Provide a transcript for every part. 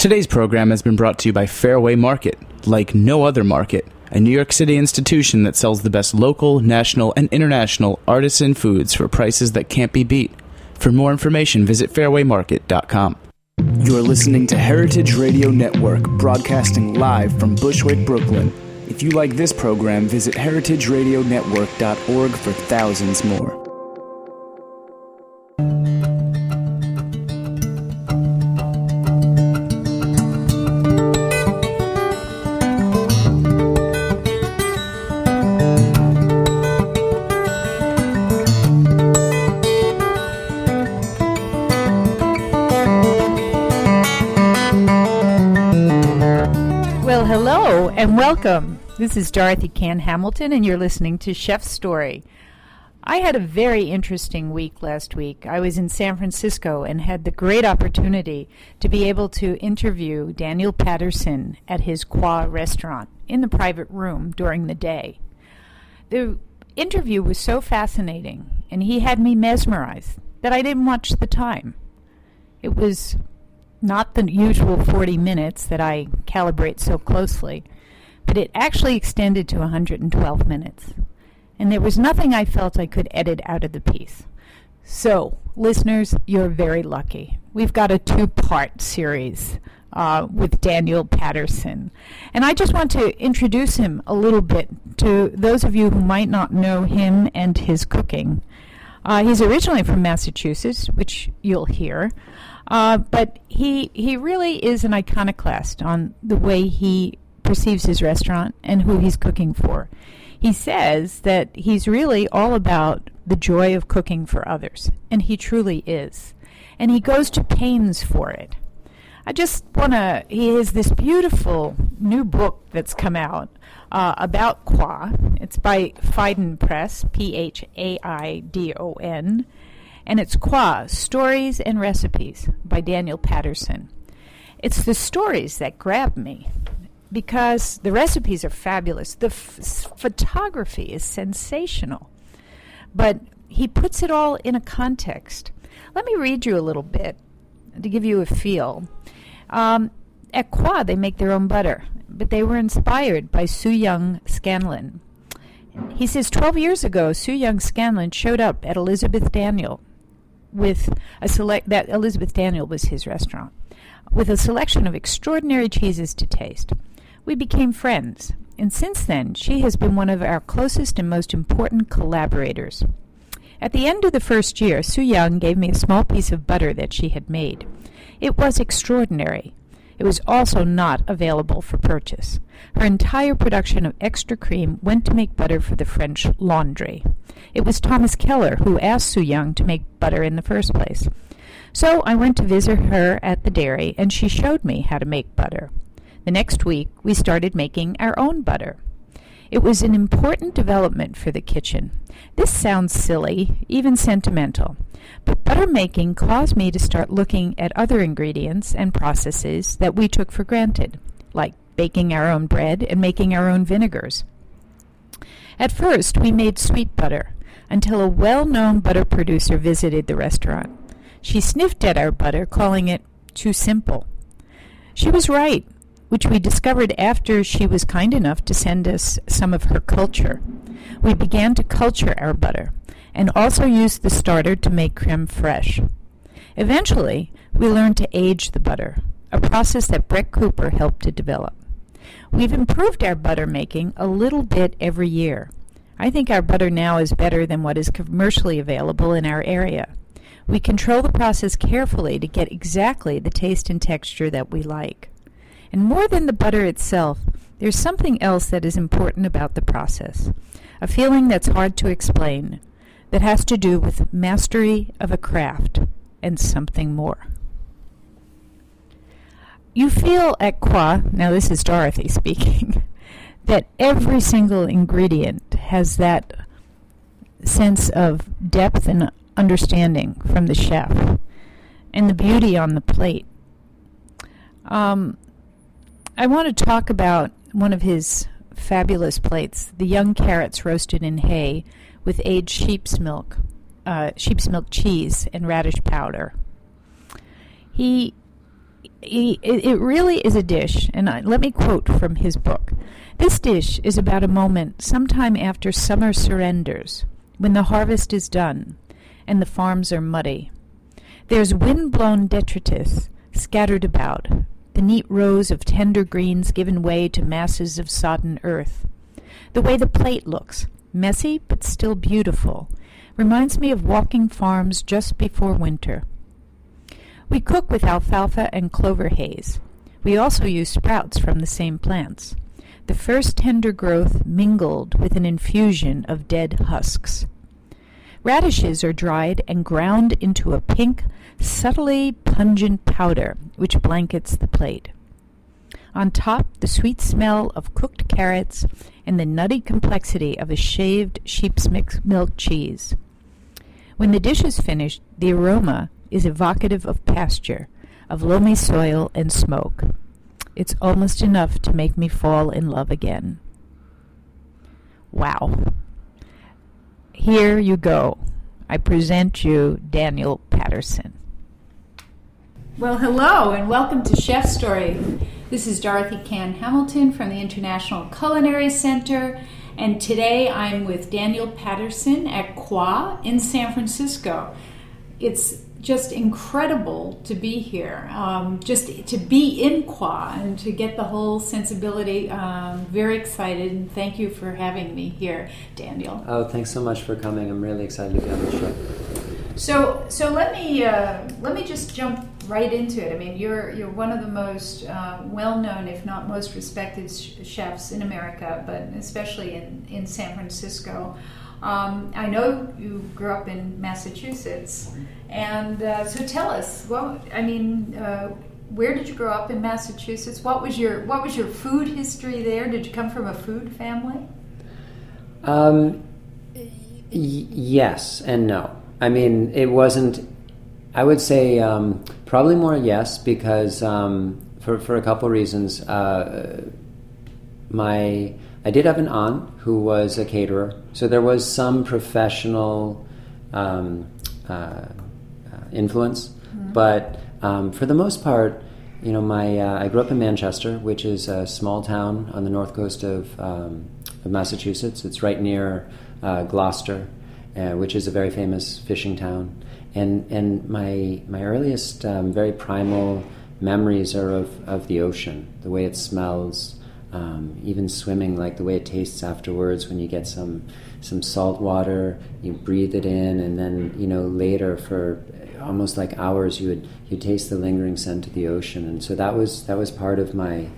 Today's program has been brought to you by Fairway Market, like no other market, a New York City institution that sells the best local, national, and international artisan foods for prices that can't be beat. For more information, visit fairwaymarket.com. You're listening to Heritage Radio Network, broadcasting live from Bushwick, Brooklyn. If you like this program, visit heritageradionetwork.org for thousands more. Welcome. This is Dorothy Cann Hamilton, and you're listening to Chef's Story. I had a very interesting week last week. I was in San Francisco and had the great opportunity to be able to interview Daniel Patterson at his Coi restaurant in the private room during the day. The interview was so fascinating, and he had me mesmerized that I didn't watch the time. It was not the usual 40 minutes that I calibrate so closely, but it actually extended to 112 minutes. And there was nothing I felt I could edit out of the piece. So, listeners, you're very lucky. We've got a two part series uh, with Daniel Patterson. And I just want to introduce him a little bit to those of you who might not know him and his cooking. Uh, he's originally from Massachusetts, which you'll hear. Uh, but he he really is an iconoclast on the way he perceives his restaurant and who he's cooking for. He says that he's really all about the joy of cooking for others, and he truly is. And he goes to pains for it. I just want to. He has this beautiful new book that's come out uh, about Coi. It's by Phaidon Press, P H A I D O N and it's Coi Stories and Recipes by Daniel Patterson. It's the stories that grab me because the recipes are fabulous. The f- photography is sensational, but he puts it all in a context. Let me read you a little bit to give you a feel. Um, at Coi, they make their own butter, but they were inspired by Soyoung Scanlan. He says 12 years ago, Soyoung Scanlan showed up at Elizabeth Daniel with a select that Elizabeth Daniel was his restaurant with a selection of extraordinary cheeses to taste. We became friends, and since then she has been one of our closest and most important collaborators. At the end of the first year, Soyoung gave me a small piece of butter that she had made. It was extraordinary. It was also not available for purchase. Her entire production of extra cream went to make butter for the French laundry. It was Thomas Keller who asked Sue Young to make butter in the first place. So I went to visit her at the dairy, and she showed me how to make butter. The next week, we started making our own butter. It was an important development for the kitchen. This sounds silly, even sentimental, but butter making caused me to start looking at other ingredients and processes that we took for granted, like baking our own bread and making our own vinegars. At first, we made sweet butter until a well known butter producer visited the restaurant. She sniffed at our butter, calling it too simple. She was right which we discovered after she was kind enough to send us some of her culture. We began to culture our butter and also used the starter to make creme fraiche. Eventually, we learned to age the butter, a process that Brett Cooper helped to develop. We've improved our butter making a little bit every year. I think our butter now is better than what is commercially available in our area. We control the process carefully to get exactly the taste and texture that we like. And more than the butter itself, there's something else that is important about the process, a feeling that's hard to explain, that has to do with mastery of a craft and something more. You feel at Coi, now this is Dorothy speaking, that every single ingredient has that sense of depth and understanding from the chef and the beauty on the plate. Um, I want to talk about one of his fabulous plates, the young carrots roasted in hay with aged sheep's milk, uh, sheep's milk cheese, and radish powder. He he it really is a dish, and I, let me quote from his book. This dish is about a moment sometime after summer surrenders, when the harvest is done and the farms are muddy. There's wind-blown detritus scattered about, the neat rows of tender greens given way to masses of sodden earth. The way the plate looks, messy but still beautiful, reminds me of walking farms just before winter. We cook with alfalfa and clover hays. We also use sprouts from the same plants. The first tender growth mingled with an infusion of dead husks. Radishes are dried and ground into a pink, subtly pungent powder which blankets the plate. On top, the sweet smell of cooked carrots and the nutty complexity of a shaved sheep's milk cheese. When the dish is finished, the aroma is evocative of pasture, of loamy soil and smoke. It's almost enough to make me fall in love again. Wow. Here you go. I present you Daniel Patterson. Well, hello and welcome to Chef Story. This is Dorothy Cann Hamilton from the International Culinary Center, and today I'm with Daniel Patterson at Coi in San Francisco. It's just incredible to be here. Um, just to be in Coi and to get the whole sensibility. Um, very excited, and thank you for having me here, Daniel. Oh, thanks so much for coming. I'm really excited to be on the show. So, so let me uh, let me just jump right into it. I mean, you're you're one of the most uh, well-known, if not most respected, sh- chefs in America, but especially in in San Francisco. Um, I know you grew up in Massachusetts, and uh, so tell us. Well, I mean, uh, where did you grow up in Massachusetts? What was your What was your food history there? Did you come from a food family? Um, y- yes and no. I mean, it wasn't. I would say um, probably more yes because um, for for a couple reasons. Uh, my I did have an aunt who was a caterer, so there was some professional um, uh, uh, influence. Mm-hmm. But um, for the most part, you know, my uh, I grew up in Manchester, which is a small town on the north coast of, um, of Massachusetts. It's right near uh, Gloucester, uh, which is a very famous fishing town. And and my my earliest um, very primal memories are of, of the ocean, the way it smells, um, even swimming, like the way it tastes afterwards when you get some some salt water, you breathe it in, and then you know later for almost like hours you would you taste the lingering scent of the ocean, and so that was that was part of my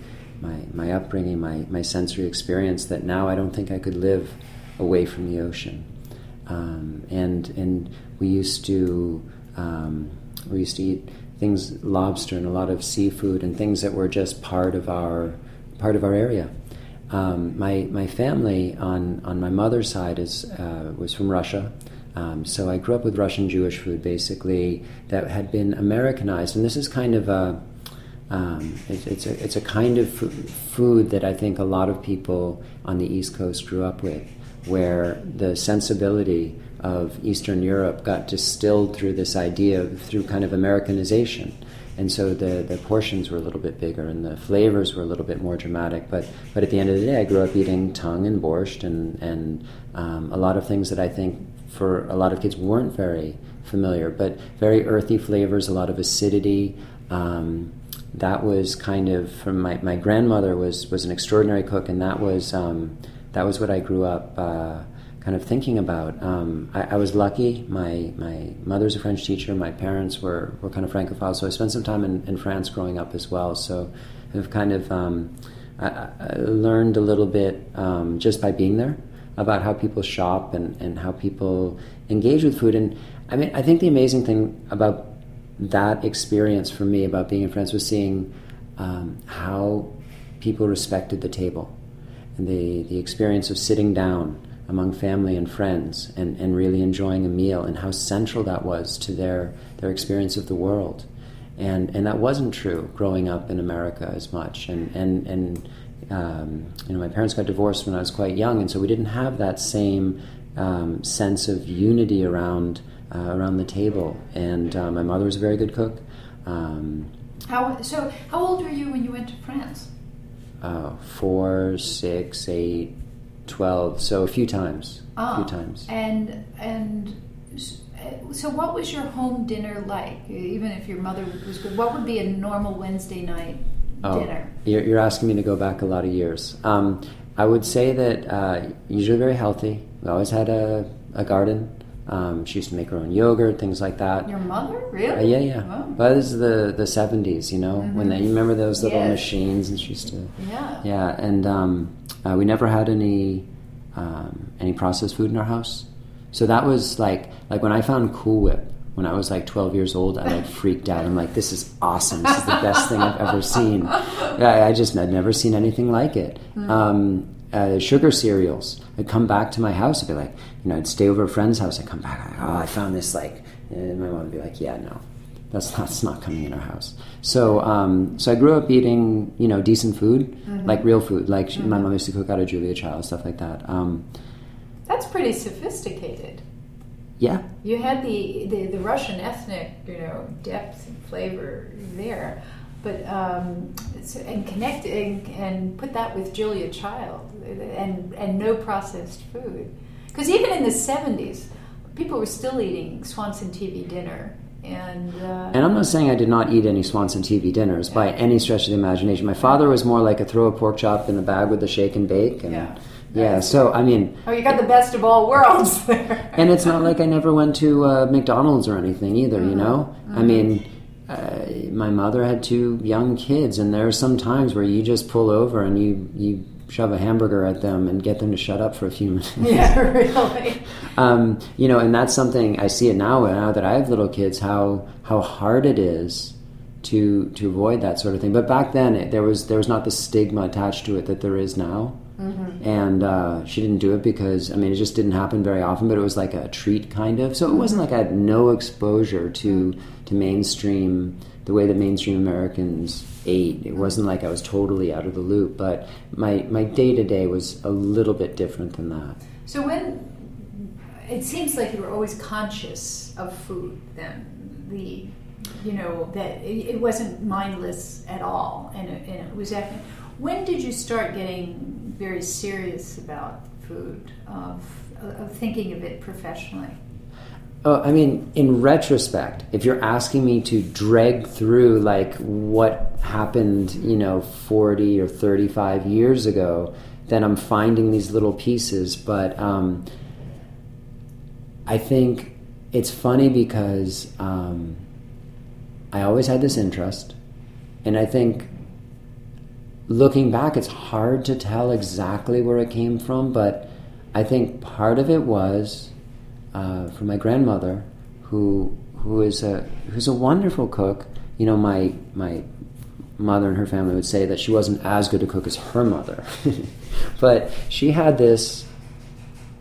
my my upbringing, my my sensory experience. That now I don't think I could live away from the ocean, um, and and we used to um, we used to eat things lobster and a lot of seafood and things that were just part of our part of our area. Um, my my family on on my mother's side is uh, was from Russia, um, so I grew up with Russian Jewish food basically that had been Americanized, and this is kind of a um, it, it's a it's a kind of food that I think a lot of people on the East Coast grew up with, where the sensibility of Eastern Europe got distilled through this idea through kind of Americanization and so the, the portions were a little bit bigger and the flavors were a little bit more dramatic. But but at the end of the day, I grew up eating tongue and borscht and and um, a lot of things that I think for a lot of kids weren't very familiar, but very earthy flavors, a lot of acidity. Um, that was kind of from my, my grandmother was was an extraordinary cook, and that was um, that was what I grew up. Uh, kind of thinking about. Um, I, I, was lucky. My my mother's a French teacher. My parents were, were kind of francophiles, so I spent some time in, in France growing up as well. So I've kind of um, I, I learned a little bit um, just by being there about how people shop and, and how people engage with food. And I mean, I think the amazing thing about that experience for me about being in France was seeing um, how people respected the table and the, the experience of sitting down among family and friends and, and really enjoying a meal and how central that was to their, their experience of the world. And, and that wasn't true growing up in America as much. And, and, and um, you know, my parents got divorced when I was quite young, and so we didn't have that same um, sense of unity around, uh, around the table. And uh, my mother was a very good cook. Um, How so? How old were you when you went to France? Uh, four, six, eight, twelve. So a few times. Ah, a few times. And and uh, so, what was your home dinner like? Even if your mother was good, what would be a normal Wednesday night dinner? Oh, You're, you're asking me to go back a lot of years. Um, I would say that uh, usually very healthy. We always had a, a garden. Um, she used to make her own yogurt, things like that. Your mother, Uh, really? yeah, yeah. Oh. But this is the the seventies, you know, when they, you remember those little Yes. machines, and she used to, Yeah. yeah. And um, uh, we never had any um, any processed food in our house, so that was like like when I found Cool Whip when I was like twelve years old, I like freaked out. I'm like, this is awesome. This is the best thing I've ever seen. Yeah, I just I'd never seen anything like it. Um, uh, sugar cereals. I'd come back to my house. I'd be like, you know, I'd stay over a friend's house. I'd come back. Like, oh, I found this. Like, and my mom would be like, yeah, no, that's not, that's not coming in our house. So, um, so I grew up eating, you know, decent food, like real food. Like she, my mom used to cook out of Julia Child, stuff like that. Um, That's pretty sophisticated. yeah, You had the, the, the Russian ethnic, you know, depth and flavor there, but um, so, and connect and, and put that with Julia Child and and no processed food, because even in the seventies, people were still eating Swanson TV dinner and. Uh, And I'm not saying I did not eat any Swanson TV dinners by any stretch of the imagination. My father was more like a throw a pork chop in a bag with the shake and bake. And Yeah. yeah, so I mean, oh, you got the best of all worlds there. and it's not like I never went to uh, McDonald's or anything either, Mm-hmm. you know? I mean, uh, my mother had two young kids, and there are some times where you just pull over and you, you shove a hamburger at them and get them to shut up for a few minutes. yeah, really. um, you know, and that's something I see it now. Now that I have little kids, how how hard it is to to avoid that sort of thing. But back then, it, there was there was not the stigma attached to it that there is now. And uh, she didn't do it because I mean it just didn't happen very often. But it was like a treat, kind of. So it wasn't like I had no exposure to to mainstream the way that mainstream Americans ate. It wasn't like I was totally out of the loop. But my my day to day was a little bit different than that. So when it seems like you were always conscious of food, then the you know that it, wasn't mindless at all, and it, and it was acting. When did you start getting very serious about food, of of thinking of it professionally? Oh, I mean, in retrospect, if you're asking me to drag through like what happened, you know, 40 or 35 years ago, then I'm finding these little pieces. But um, I think it's funny because um, I always had this interest. And I think looking back, it's hard to tell exactly where it came from, but I think part of it was uh, from my grandmother, who who is a who's a wonderful cook. You know, my my mother and her family would say that she wasn't as good a cook as her mother, but she had this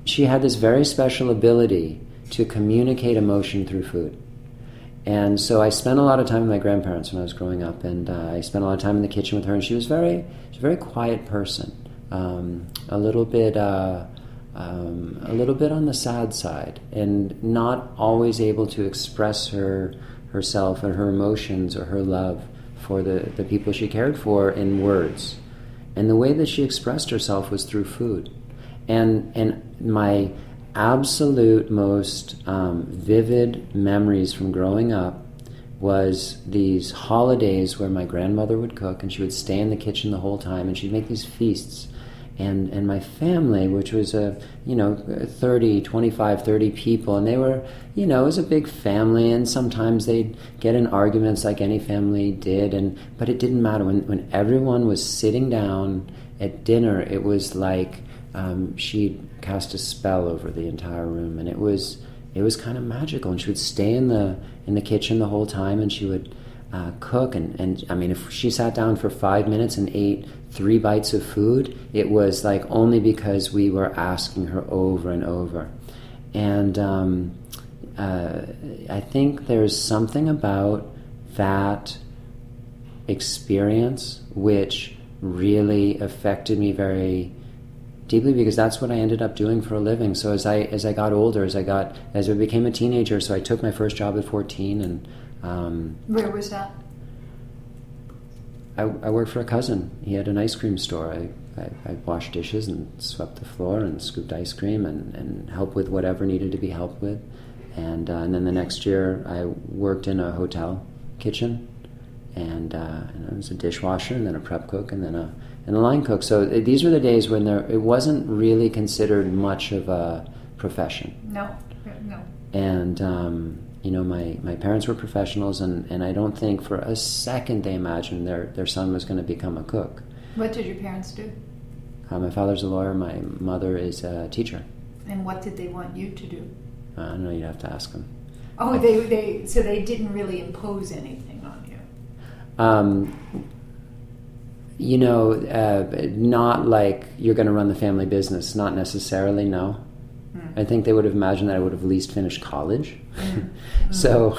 she had this very special ability to communicate emotion through food. And so I spent a lot of time with my grandparents when I was growing up, and uh, I spent a lot of time in the kitchen with her. And she was very, she was a very quiet person, um, a little bit, uh, um, a little bit on the sad side, and not always able to express her herself and her emotions or her love for the, the people she cared for in words. And the way that she expressed herself was through food. And and my absolute most um, vivid memories from growing up was these holidays where my grandmother would cook and she would stay in the kitchen the whole time and she'd make these feasts and and my family which was a you know 30 25 30 people and they were you know it was a big family and sometimes they'd get in arguments like any family did and but it didn't matter. When when everyone was sitting down at dinner it was like um, she'd cast a spell over the entire room and it was it was kind of magical. And she would stay in the in the kitchen the whole time and she would uh, cook and, and I mean if she sat down for five minutes and ate three bites of food it was like only because we were asking her over and over and um, uh, I think there's something about that experience which really affected me very deeply because that's what I ended up doing for a living. So as I as I got older, as I got as I became a teenager, so I took my first job at 14 and um, Where was that? I, I worked for a cousin. He had an ice cream store. I, I, I washed dishes and swept the floor and scooped ice cream and, and helped with whatever needed to be helped with. And, uh, and then the next year, I worked in a hotel kitchen, and, uh, and I was a dishwasher, and then a prep cook, and then a and a line cook. So uh, these were the days when there it wasn't really considered much of a profession. No, no. And um, you know, my, my parents were professionals, and, and I don't think for a second they imagined their, their son was going to become a cook. What did your parents do? Uh, my father's a lawyer, my mother is a teacher. And what did they want you to do? Uh, I don't know, you'd have to ask them. Oh, they, they so they didn't really impose anything on you. Um, you know, uh, not like you're going to run the family business. Not necessarily. No, mm. I think they would have imagined that I would have at least finished college. Mm. so,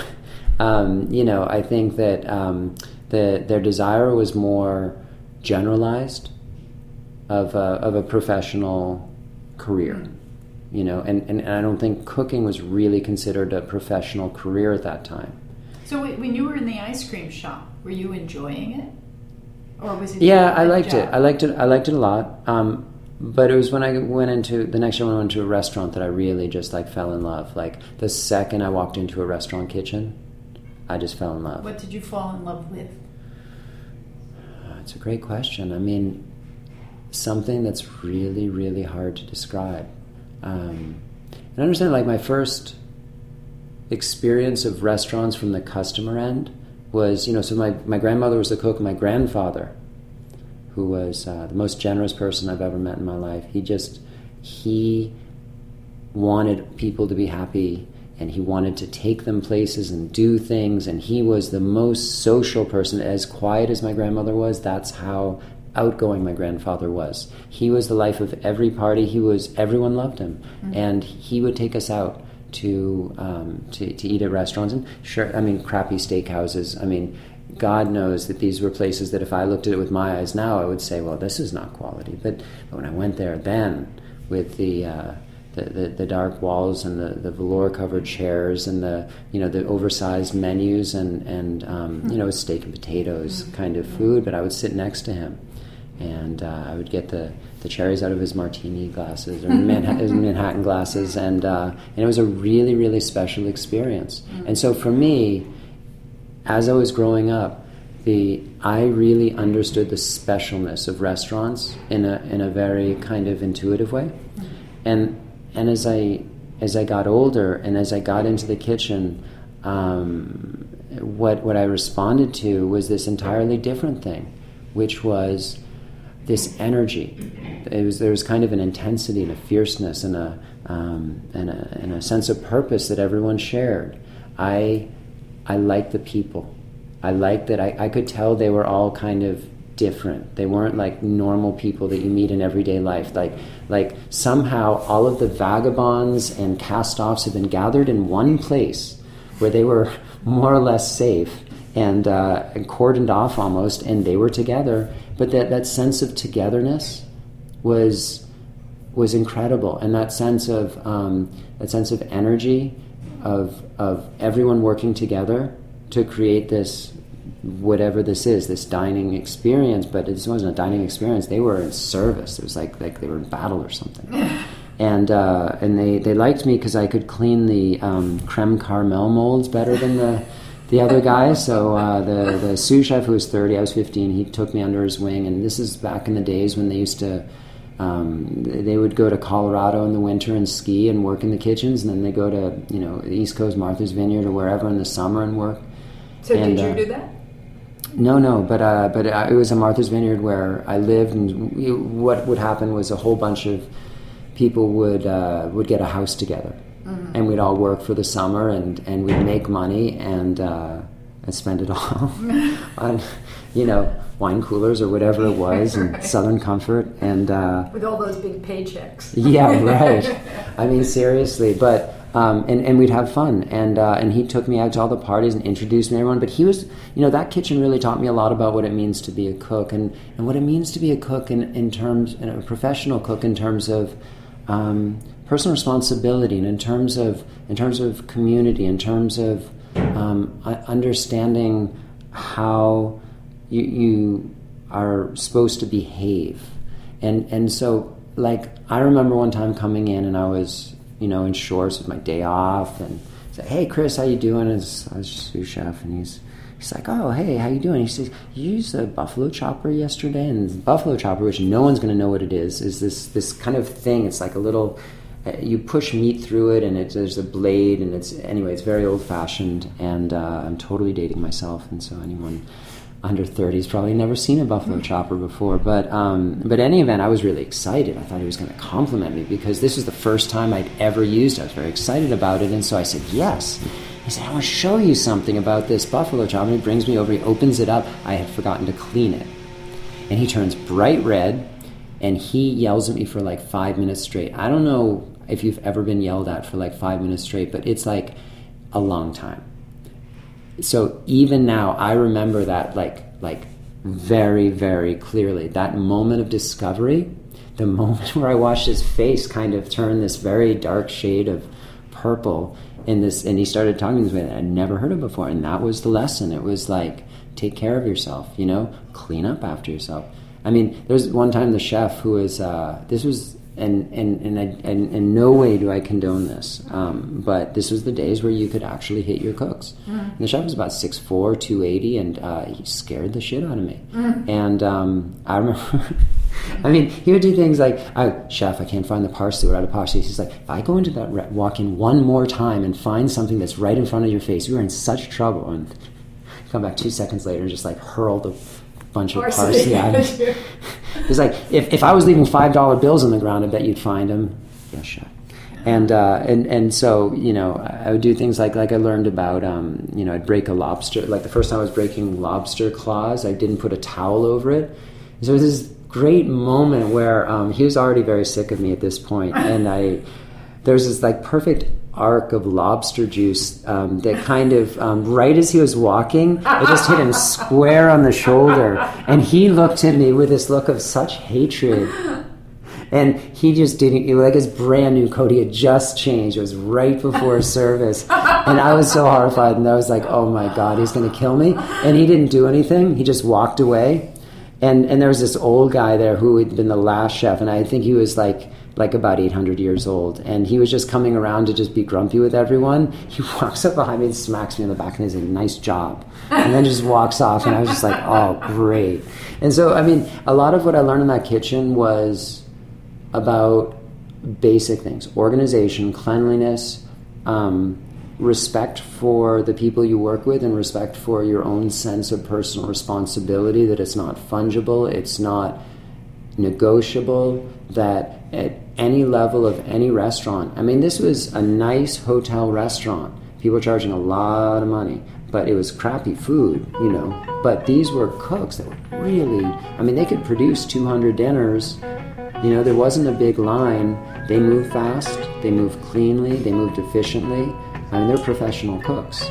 um, you know, I think that um, the, their desire was more generalized of a, of a professional career. Mm you know, and, and, and I don't think cooking was really considered a professional career at that time. So when you were in the ice cream shop, were you enjoying it, or was it? Yeah, I liked job? it. I liked it. I liked it a lot. Um, but it was when I went into the next year when I went into a restaurant that I really just like fell in love. Like the second I walked into a restaurant kitchen, I just fell in love. What did you fall in love with? It's a great question. I mean, something that's really, really hard to describe. Um, and I understand, like, my first experience of restaurants from the customer end was, you know, so my, my grandmother was the cook, my grandfather, who was uh, the most generous person I've ever met in my life, he just, he wanted people to be happy and he wanted to take them places and do things and he was the most social person as quiet as my grandmother was that's how outgoing my grandfather was. He was the life of every party. He was everyone loved him, mm-hmm. and he would take us out to, um, to to eat at restaurants and sure, I mean crappy steakhouses. I mean, God knows that these were places that if I looked at it with my eyes now, I would say, well, this is not quality. But, but when I went there then with the uh, the, the, the, dark walls and the, the velour covered chairs and the you know the oversized menus and and um, you know steak and potatoes mm-hmm. kind of food but I would sit next to him and uh, I would get the, the cherries out of his martini glasses or Manhattan, his Manhattan glasses, and uh, and it was a really really special experience. And so for me, as I was growing up, the I really understood the specialness of restaurants in a in a very kind of intuitive way, mm-hmm. and and as I as I got older and as I got into the kitchen. Um, what what I responded to was this entirely different thing, which was this energy. It was, there was kind of an intensity and a fierceness and a, um, and a, and a sense of purpose that everyone shared. I, I liked the people. I liked that I, I could tell they were all kind of different. They weren't like normal people that you meet in everyday life. Like, like somehow all of the vagabonds and cast-offs had been gathered in one place where they were more or less safe and, uh, and cordoned off almost, and they were together but that, that sense of togetherness was was incredible, and that sense of um, that sense of energy of of everyone working together to create this whatever this is, this dining experience. But this wasn't a dining experience; they were in service. It was like like they were in battle or something. and uh, and they, they liked me because I could clean the um, creme caramel molds better than the the other guy. So uh, the the sous chef who was 30, I was 15. He took me under his wing, and this is back in the days when they used to. Um, they would go to Colorado in the winter and ski and work in the kitchens, and then they go to you know the East Coast, Martha's Vineyard, or wherever in the summer and work. So and, did you uh, do that? No, no, but uh, but it was a Martha's Vineyard where I lived, and what would happen was a whole bunch of people would uh, would get a house together, mm-hmm. and we'd all work for the summer and, and we'd make money and uh, and spend it all on you know wine coolers or whatever it was right. and Southern Comfort and uh, with all those big paychecks. yeah, right. I mean seriously, but. Um, and, and we'd have fun, and uh, and he took me out to all the parties and introduced me to everyone. But he was, you know, that kitchen really taught me a lot about what it means to be a cook, and, and what it means to be a cook in, in terms, in a professional cook in terms of um, personal responsibility and in terms of in terms of community, in terms of um, understanding how you you are supposed to behave, and and so like I remember one time coming in and I was you know in shorts with my day off and said, "Hey Chris, how you doing?" And I was just sous chef, and he's he's like, "Oh, hey, how you doing?" He says, "You used a buffalo chopper yesterday." And buffalo chopper, which no one's going to know what it is, is this this kind of thing. It's like a little you push meat through it, and it's, there's a blade, and it's anyway, it's very old fashioned. And uh, I'm totally dating myself, and so anyone under 30 has probably never seen a buffalo mm. chopper before. But um, but any event, I was really excited. I thought he was going to compliment me because this was the first time I'd ever used. it. I was very excited about it, and so I said yes. He said, "I want to show you something about this buffalo chopper." And he brings me over. He opens it up. I had forgotten to clean it, and he turns bright red, and he yells at me for like five minutes straight. I don't know if you've ever been yelled at for like five minutes straight, but it's like a long time. So even now i remember that like like very very clearly. That moment of discovery the moment where i watched his face kind of turn this very dark shade of purple in this and he started talking to me i'd never heard of before and that was the lesson. It was like take care of yourself you know? Clean up after yourself. I mean there's one time the chef who was uh, this was and and and, I, and in no way do I condone this. Um, but this was the days where you could actually hit your cooks. Mm. the chef was about 6'4", 280, and uh, he scared the shit out of me. Mm. And um, I remember. I mean, he would do things like, oh, "Chef, I can't find the parsley. We're out of parsley." He's like, "If I go into that re- walk-in one more time and find something that's right in front of your face, you are in such trouble." And come back two seconds later and just like hurl the bunch of parsley at him. It's like if, if I was leaving five dollar bills on the ground, I bet you'd find them. Yeah, sure. And uh, and and so you know, I would do things like like I learned about um, you know I'd break a lobster. Like the first time I was breaking lobster claws, I didn't put a towel over it. So it was this great moment where um, he was already very sick of me at this point, and I there's this like perfect arc of lobster juice um, that kind of um, right as he was walking it just hit him square on the shoulder. And he looked at me with this look of such hatred. And he just didn't like his brand new coat he had just changed. It was right before service. And i was so horrified. And i was like oh my god he's going to kill me. And he didn't do anything. He just walked away. And and there was this old guy there who had been the last chef. And i think he was like like about 800 years old. And he was just coming around to just be grumpy with everyone. He walks up behind me and smacks me on the back and he's says, nice job. And then just walks off. And I was just like, oh, great. And so, I mean, a lot of what I learned in that kitchen was about basic things organization, cleanliness, um, respect for the people you work with, and respect for your own sense of personal responsibility that it's not fungible, it's not negotiable, that at any level of any restaurant. I mean, this was a nice hotel restaurant. People were charging a lot of money, but it was crappy food, you know. But these were cooks that were really, I mean, they could produce 200 dinners. You know, there wasn't a big line. They moved fast, they moved cleanly, they moved efficiently. I mean, they're professional cooks.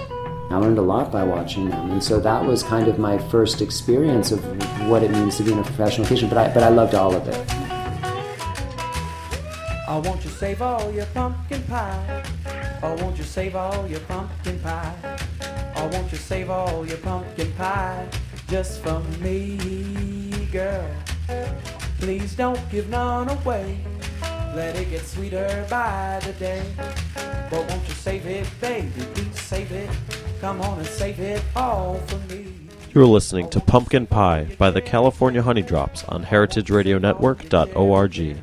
I learned a lot by watching them, and so that was kind of my first experience of what it means to be in a professional kitchen. But I, but I loved all of it. Oh, won't you save all your pumpkin pie? Oh, won't you save all your pumpkin pie? Oh, won't you save all your pumpkin pie just for me, girl? Please don't give none away. Let it get sweeter by the day. But won't you save it, baby? Please save it. Come on and save it all for me. You're listening to Pumpkin Pie by the California Honey Drops on heritageradionetwork.org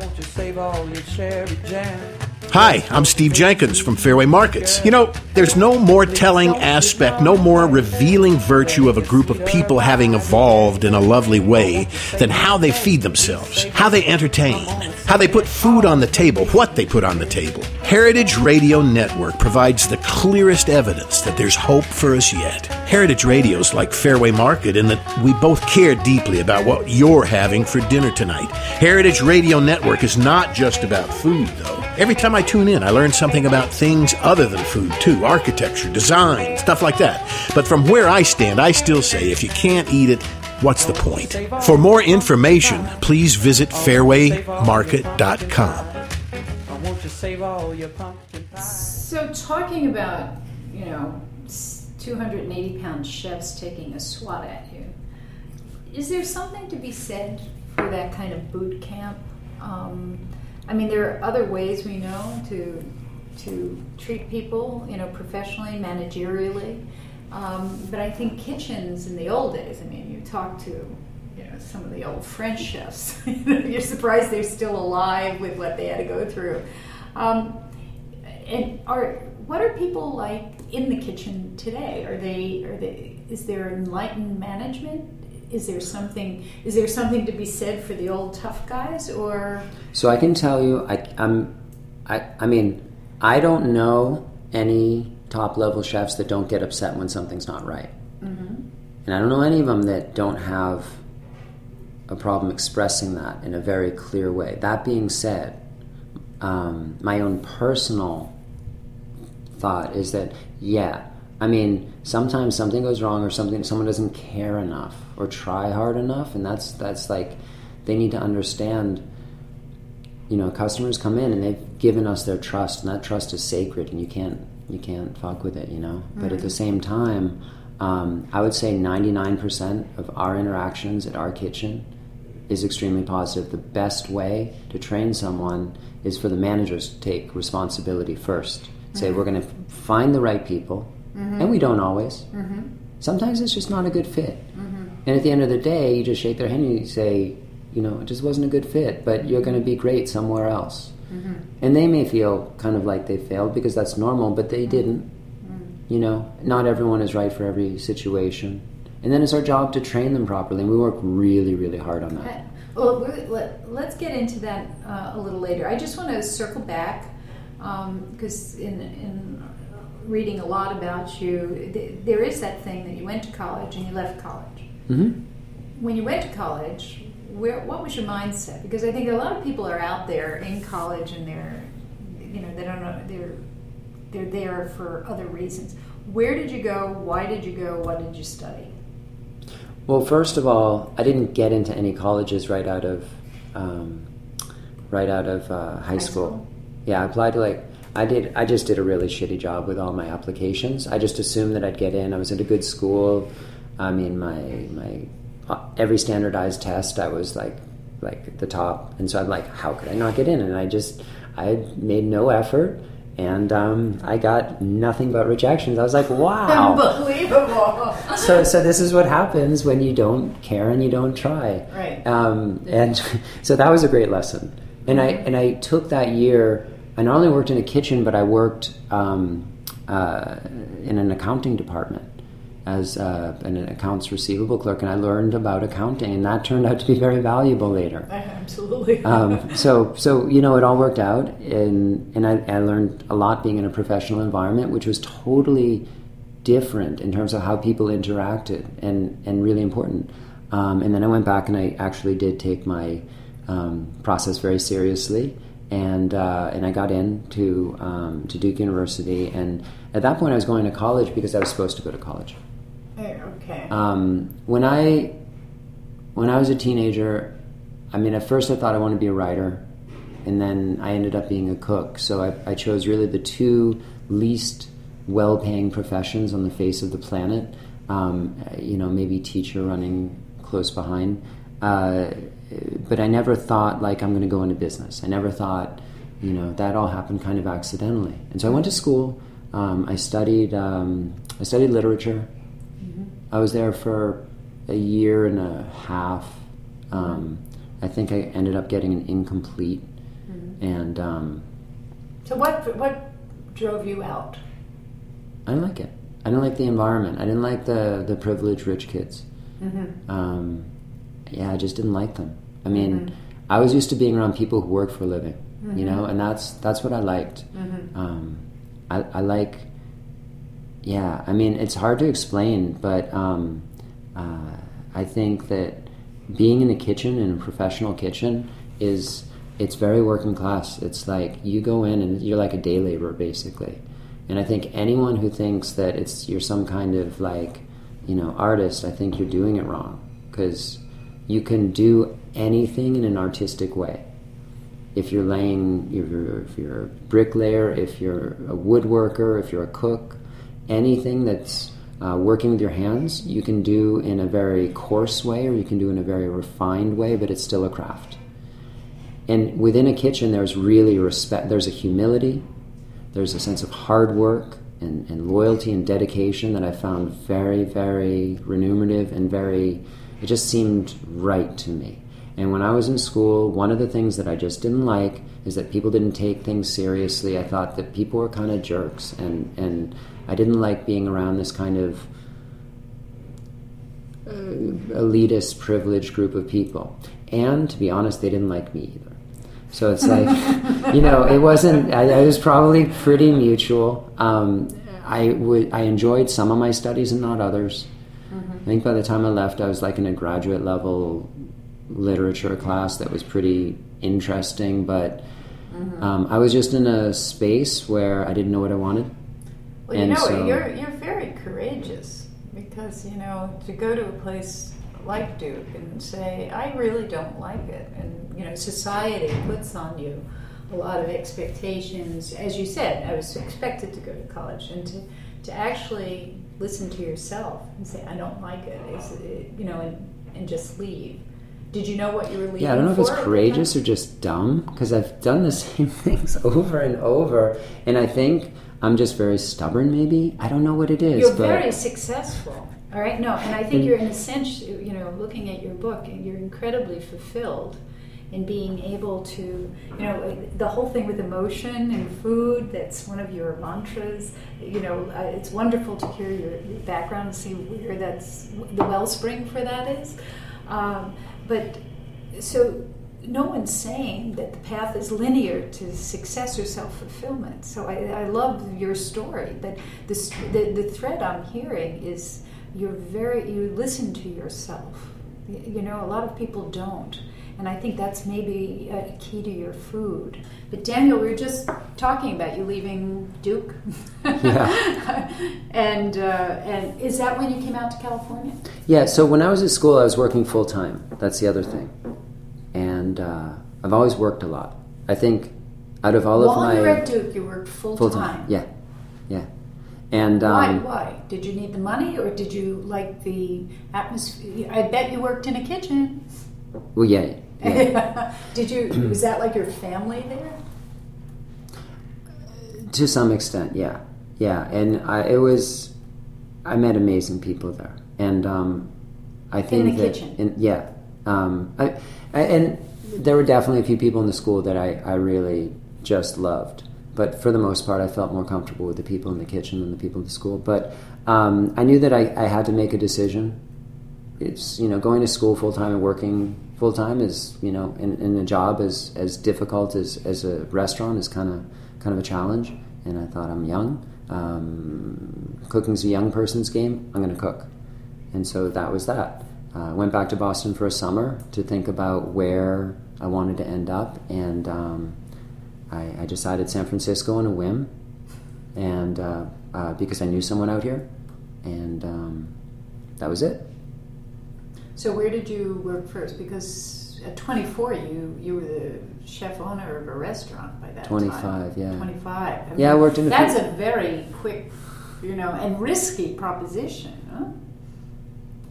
won't you save all your cherry jam? Hi, I'm Steve Jenkins from Fairway Markets. You know, there's no more telling aspect, no more revealing virtue of a group of people having evolved in a lovely way than how they feed themselves, how they entertain, how they put food on the table, what they put on the table. Heritage Radio Network provides the clearest evidence that there's hope for us yet. Heritage Radio's like Fairway Market in that we both care deeply about what you're having for dinner tonight. Heritage Radio Network is not just about food, though. Every time I tune in, I learn something about things other than food, too architecture, design, stuff like that. But from where I stand, I still say if you can't eat it, what's the point? For more information, please visit fairwaymarket.com. So, talking about, you know, 280 pound chefs taking a swat at you. Is there something to be said for that kind of boot camp? Um, I mean, there are other ways we know to to treat people, you know, professionally, managerially. Um, but I think kitchens in the old days. I mean, you talk to you know some of the old French chefs. You're surprised they're still alive with what they had to go through. Um, and are what are people like in the kitchen today? Are they are they is there enlightened management? Is there something is there something to be said for the old tough guys or So I can tell you I I'm I I mean I don't know any top level chefs that don't get upset when something's not right. And I don't know any of them that don't have a problem expressing that in a very clear way. That being said, um, my own personal thought is that yeah i mean sometimes something goes wrong or something someone doesn't care enough or try hard enough and that's that's like they need to understand you know customers come in and they've given us their trust and that trust is sacred and you can't you can't fuck with it you know? But at the same time um, i would say 99% of our interactions at our kitchen is extremely positive. The best way to train someone is for the managers to take responsibility first. Say we're going to find the right people Mm-hmm. and we don't always. Mm-hmm. Sometimes it's just not a good fit. Mm-hmm. And at the end of the day you just shake their hand and you say you know it just wasn't a good fit but you're going to be great somewhere else. And they may feel kind of like they failed because that's normal but they didn't. You know not everyone is right for every situation. And then it's our job to train them properly and we work really really hard on that. Uh, well, we- let, let's get into that uh, a little later. I just want to circle back um, because in, in reading a lot about you, th- there is that thing that you went to college and you left college. hmm When you went to college, where what was your mindset? Because I think a lot of people are out there in college and they're, you know, they don't know they're they're there for other reasons. Where did you go? Why did you go? What did you study? Well, first of all, I didn't get into any colleges right out of um, right out of uh, high, school. school? Yeah, I applied to like I did. I just did a really shitty job with all my applications. I just assumed that I'd get in. I was at a good school. I mean, my my uh, every standardized test, I was like like the top, and so I'm like, how could I not get in? And I just I made no effort. And um, I got nothing but rejections. I was like, "Wow!" Unbelievable. so so this is what happens when you don't care and you don't try Right. um, and so that was a great lesson and i and i took that year i not only worked in a kitchen but i worked um, uh, in an accounting department as uh, an accounts receivable clerk and i learned about accounting and that turned out to be very valuable later. Absolutely. um, so so you know it all worked out and and I, I learned a lot being in a professional environment which was totally different in terms of how people interacted and and really important. Um, and then I went back and I actually did take my um, process very seriously and uh, and I got into um, to Duke University and at that point I was going to college because I was supposed to go to college okay. um, when I when I was a teenager, I mean, at first I thought I wanted to be a writer, and then I ended up being a cook. So I, I chose really the two least well-paying professions on the face of the planet. Um, you know, maybe teacher running close behind. Uh, but I never thought like I'm going to go into business. I never thought, you know, that all happened kind of accidentally. And so I went to school. Um, I studied. Um, I studied literature. I was there for a year and a half. Um, I think I ended up getting an incomplete, and um, so what what drove you out? I didn't like it. I didn't like the environment. I didn't like the the privileged rich kids. Um, yeah, I just didn't like them. I mean, I was used to being around people who work for a living, you know, and that's that's what I liked. Um, I, I like. Yeah, I mean, it's hard to explain, but um, uh, I think that being in a kitchen in a professional kitchen is it's very working class. It's like you go in and you're like a day laborer basically. And I think anyone who thinks that it's you're some kind of like, you know, artist, I think you're doing it wrong because you can do anything in an artistic way. If you're laying, if you're, if you're a bricklayer, if you're a woodworker, if you're a cook, anything that's Uh, working with your hands, you can do in a very coarse way or you can do in a very refined way, but it's still a craft. And within a kitchen, there's really respect, there's a humility, there's a sense of hard work and, and loyalty and dedication that I found very, very remunerative and very, it just seemed right to me. And when I was in school, one of the things that I just didn't like is that people didn't take things seriously. I thought that people were kind of jerks, and, and I didn't like being around this kind of uh, elitist, privileged group of people. And to be honest, they didn't like me either. So it's like, you know, it wasn't. I, it was probably pretty mutual. Um, I would. I enjoyed some of my studies and not others. Mm-hmm. I think by the time I left, I was like in a graduate level literature class that was pretty interesting, but mm-hmm. um, I was just in a space where I didn't know what I wanted. Well, you and know, so, you're you're very courageous because you know to go to a place like Duke and say I really don't like it, and you know society puts on you a lot of expectations. As you said, I was expected to go to college, and to to actually listen to yourself and say I don't like it, is, you know, and and just leave did you know what you were leaving? Yeah, I don't know if it's courageous or just dumb because I've done the same things over and over, and I think I'm just very stubborn. Maybe I don't know what it is. You're very successful. All right, no, and I think you're in a sense, you know, looking at your book, and you're incredibly fulfilled in being able to, you know, the whole thing with emotion and food, that's one of your mantras. You know, uh, it's wonderful to hear your, background and see where that's, the wellspring for that is. Um, but so no one's saying that the path is linear to success or self fulfillment. So I, I, love your story, but the, the, the thread I'm hearing is you're very you listen to yourself. You know, a lot of people don't. And I think that's maybe a key to your food. But Daniel, we were just talking about you leaving Duke. Yeah. and uh, and is that when you came out to California? Yeah. So when I was at school, I was working full time. That's the other thing. And uh, I've always worked a lot. I think out of all While of my while you were at Duke, you worked full, full time. Yeah. Yeah. And um, why? Why did you need the money, or did you like the atmosphere? I bet you worked in a kitchen. Well, yeah, yeah. Did you? Was that like your family there? To some extent, yeah, yeah, and I, it was. I met amazing people there, and um, I think in the that, kitchen. In, yeah, um, I, I, and there were definitely a few people in the school that I, I really just loved. But for the most part, I felt more comfortable with the people in the kitchen than the people in the school. But um, I knew that I, I had to make a decision. It's you know going to school full time and working full time is you know in, in a job as as difficult as as a restaurant is kind of kind of a challenge. And I thought I'm young. Um, cooking's a young person's game. I'm going to cook, and so that was that. I uh, went back to Boston for a summer to think about where I wanted to end up, and um, I, I, decided San Francisco on a whim, and uh, uh, because I knew someone out here, and um, that was it. So where did you work first? Because at 24, you you were the chef owner of a restaurant by that 25, time. 25, yeah. 25. I mean, yeah, I worked in. the. That's a very quick, you know, and risky proposition, huh?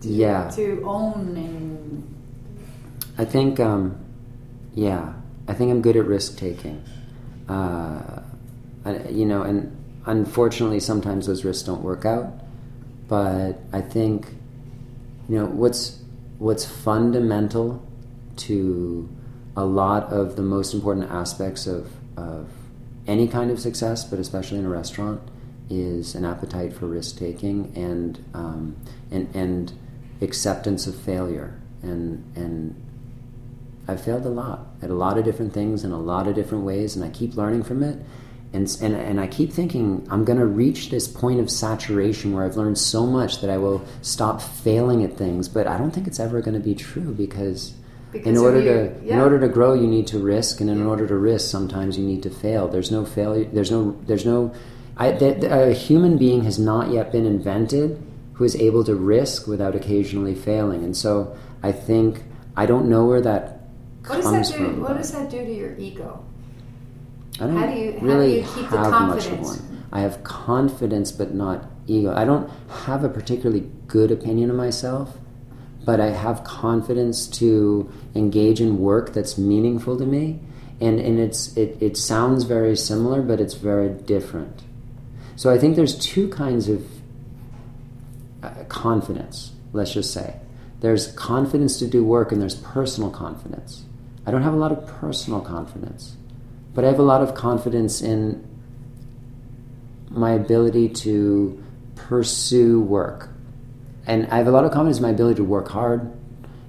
To, yeah. To own and. I think, um, yeah, I think I'm good at risk taking. Uh, you know, and unfortunately, sometimes those risks don't work out. But I think, you know, what's what's fundamental to a lot of the most important aspects of, of any kind of success, but especially in a restaurant, is an appetite for risk taking and, um, and, and acceptance of failure. And, and I've failed a lot at a lot of different things in a lot of different ways, and I keep learning from it and, and, and I keep thinking I'm going to reach this point of saturation where I've learned so much that I will stop failing at things. But I don't think it's ever going to be true because, because in order to yeah. in order to grow, you need to risk, and in yeah. order to risk, sometimes you need to fail. There's no failure. There's no there's no. I, a human being has not yet been invented who is able to risk without occasionally failing, and so I think I don't know where that what comes does that do, from. What does that do to your ego? I don't how do you, really how do you keep have the much of confidence? one. I have confidence, but not ego. I don't have a particularly good opinion of myself, but I have confidence to engage in work that's meaningful to me. And, and it's, it, it sounds very similar, but it's very different. So I think there's two kinds of uh, confidence, let's just say. There's confidence to do work, and there's personal confidence. I don't have a lot of personal confidence, but I have a lot of confidence in my ability to pursue work. And I have a lot of confidence in my ability to work hard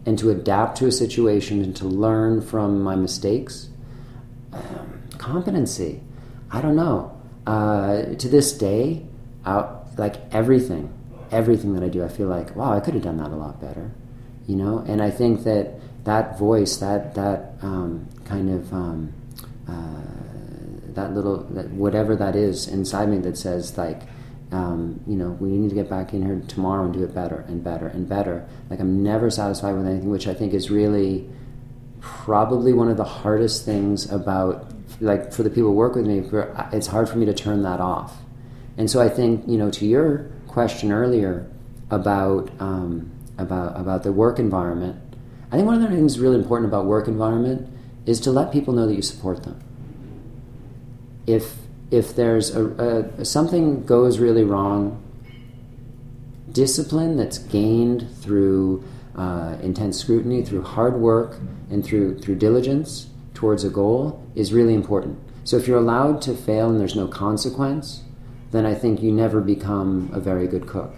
and to adapt to a situation and to learn from my mistakes. Um, competency, I don't know. Uh, to this day, like everything, everything that I do, I feel like, wow, I could have done that a lot better, you know. And I think that that voice, that that um, kind of um, uh, that little that whatever that is inside me that says like um, you know, we need to get back in here tomorrow and do it better and better and better. Like I'm never satisfied with anything, which I think is really probably one of the hardest things about like for the people who work with me. For, it's hard for me to turn that off. And so I think you know to your question earlier about um, about about the work environment, I think one of the things really important about work environment is to let people know that you support them. If if there's a, a, something goes really wrong, discipline that's gained through uh, intense scrutiny, through hard work, and through through diligence towards a goal is really important. So if you're allowed to fail and there's no consequence, then I think you never become a very good cook.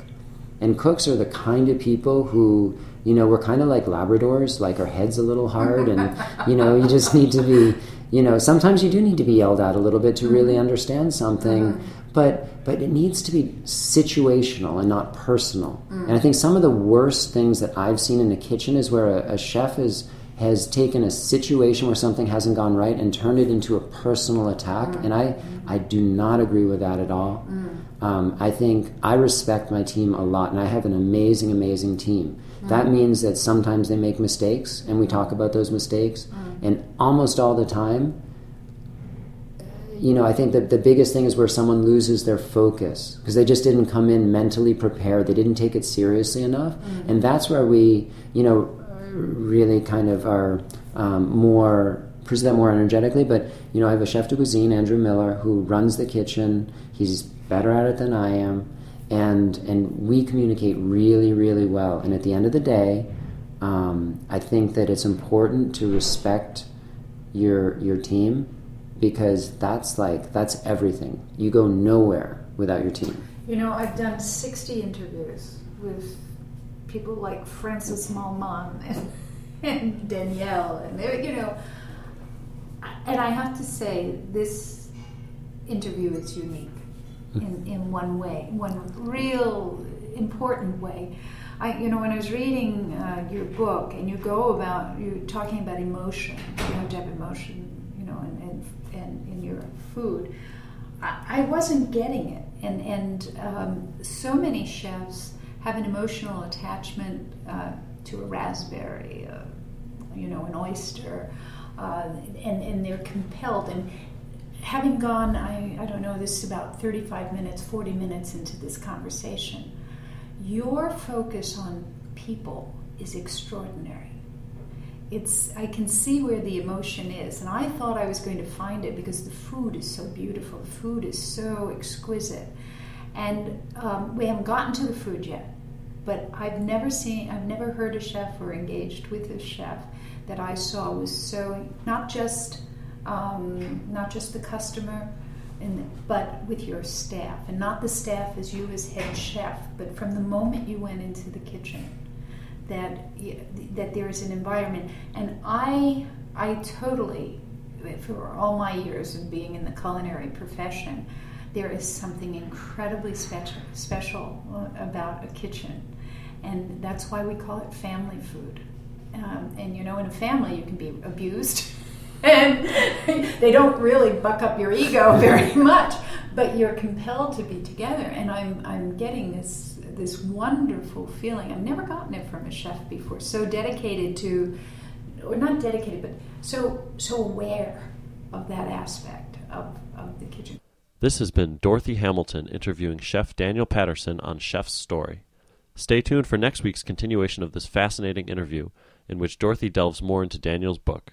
And cooks are the kind of people who, you know, we're kind of like Labradors, like our head's a little hard, and you know, you just need to be you know sometimes you do need to be yelled at a little bit to really mm-hmm. understand something mm-hmm. but but it needs to be situational and not personal mm. and i think some of the worst things that i've seen in a kitchen is where a, a chef is has taken a situation where something hasn't gone right and turned it into a personal attack mm. and i i do not agree with that at all mm. um, i think i respect my team a lot and i have an amazing amazing team that mm. means that sometimes they make mistakes and we talk about those mistakes mm. And almost all the time, you know, I think that the biggest thing is where someone loses their focus because they just didn't come in mentally prepared. They didn't take it seriously enough. Mm-hmm. And that's where we, you know, really kind of are um, more present more energetically. But, you know, I have a chef de cuisine, Andrew Miller, who runs the kitchen. He's better at it than I am. And, and we communicate really, really well. And at the end of the day, um, I think that it's important to respect your your team because that's like that's everything. You go nowhere without your team. You know, I've done 60 interviews with people like Francis Mallmann and, and Danielle, and you know, and I have to say this interview is unique in, in one way, one real important way. I, you know, when I was reading uh, your book and you go about, you're talking about emotion, you have to emotion, you know, and and in, your food. I, I, wasn't getting it. And, and um, so many chefs have an emotional attachment uh, to a raspberry, uh, you know, an oyster, uh, and, and they're compelled. And having gone, I, I don't know, this is about 35 minutes, 40 minutes into this conversation your focus on people is extraordinary. It's I can see where the emotion is, and I thought I was going to find it because the food is so beautiful. The food is so exquisite, and um, we haven't gotten to the food yet. But I've never seen, I've never heard a chef or engaged with a chef that I saw was so not just um, not just the customer, but with your staff, and not the staff as you as head chef, but from the moment you went into the kitchen, that that there is an environment. And I I totally, for all my years of being in the culinary profession, there is something incredibly special special about a kitchen, and that's why we call it family food. Um, and you know, in a family, you can be abused. and they don't really buck up your ego very much but you're compelled to be together and i'm i'm getting this this wonderful feeling i've never gotten it from a chef before so dedicated to or not dedicated but so so aware of that aspect of, of the kitchen This has been Dorothy Hamilton interviewing Chef Daniel Patterson on Chef's Story. Stay tuned for next week's continuation of this fascinating interview, in which Dorothy delves more into Daniel's book.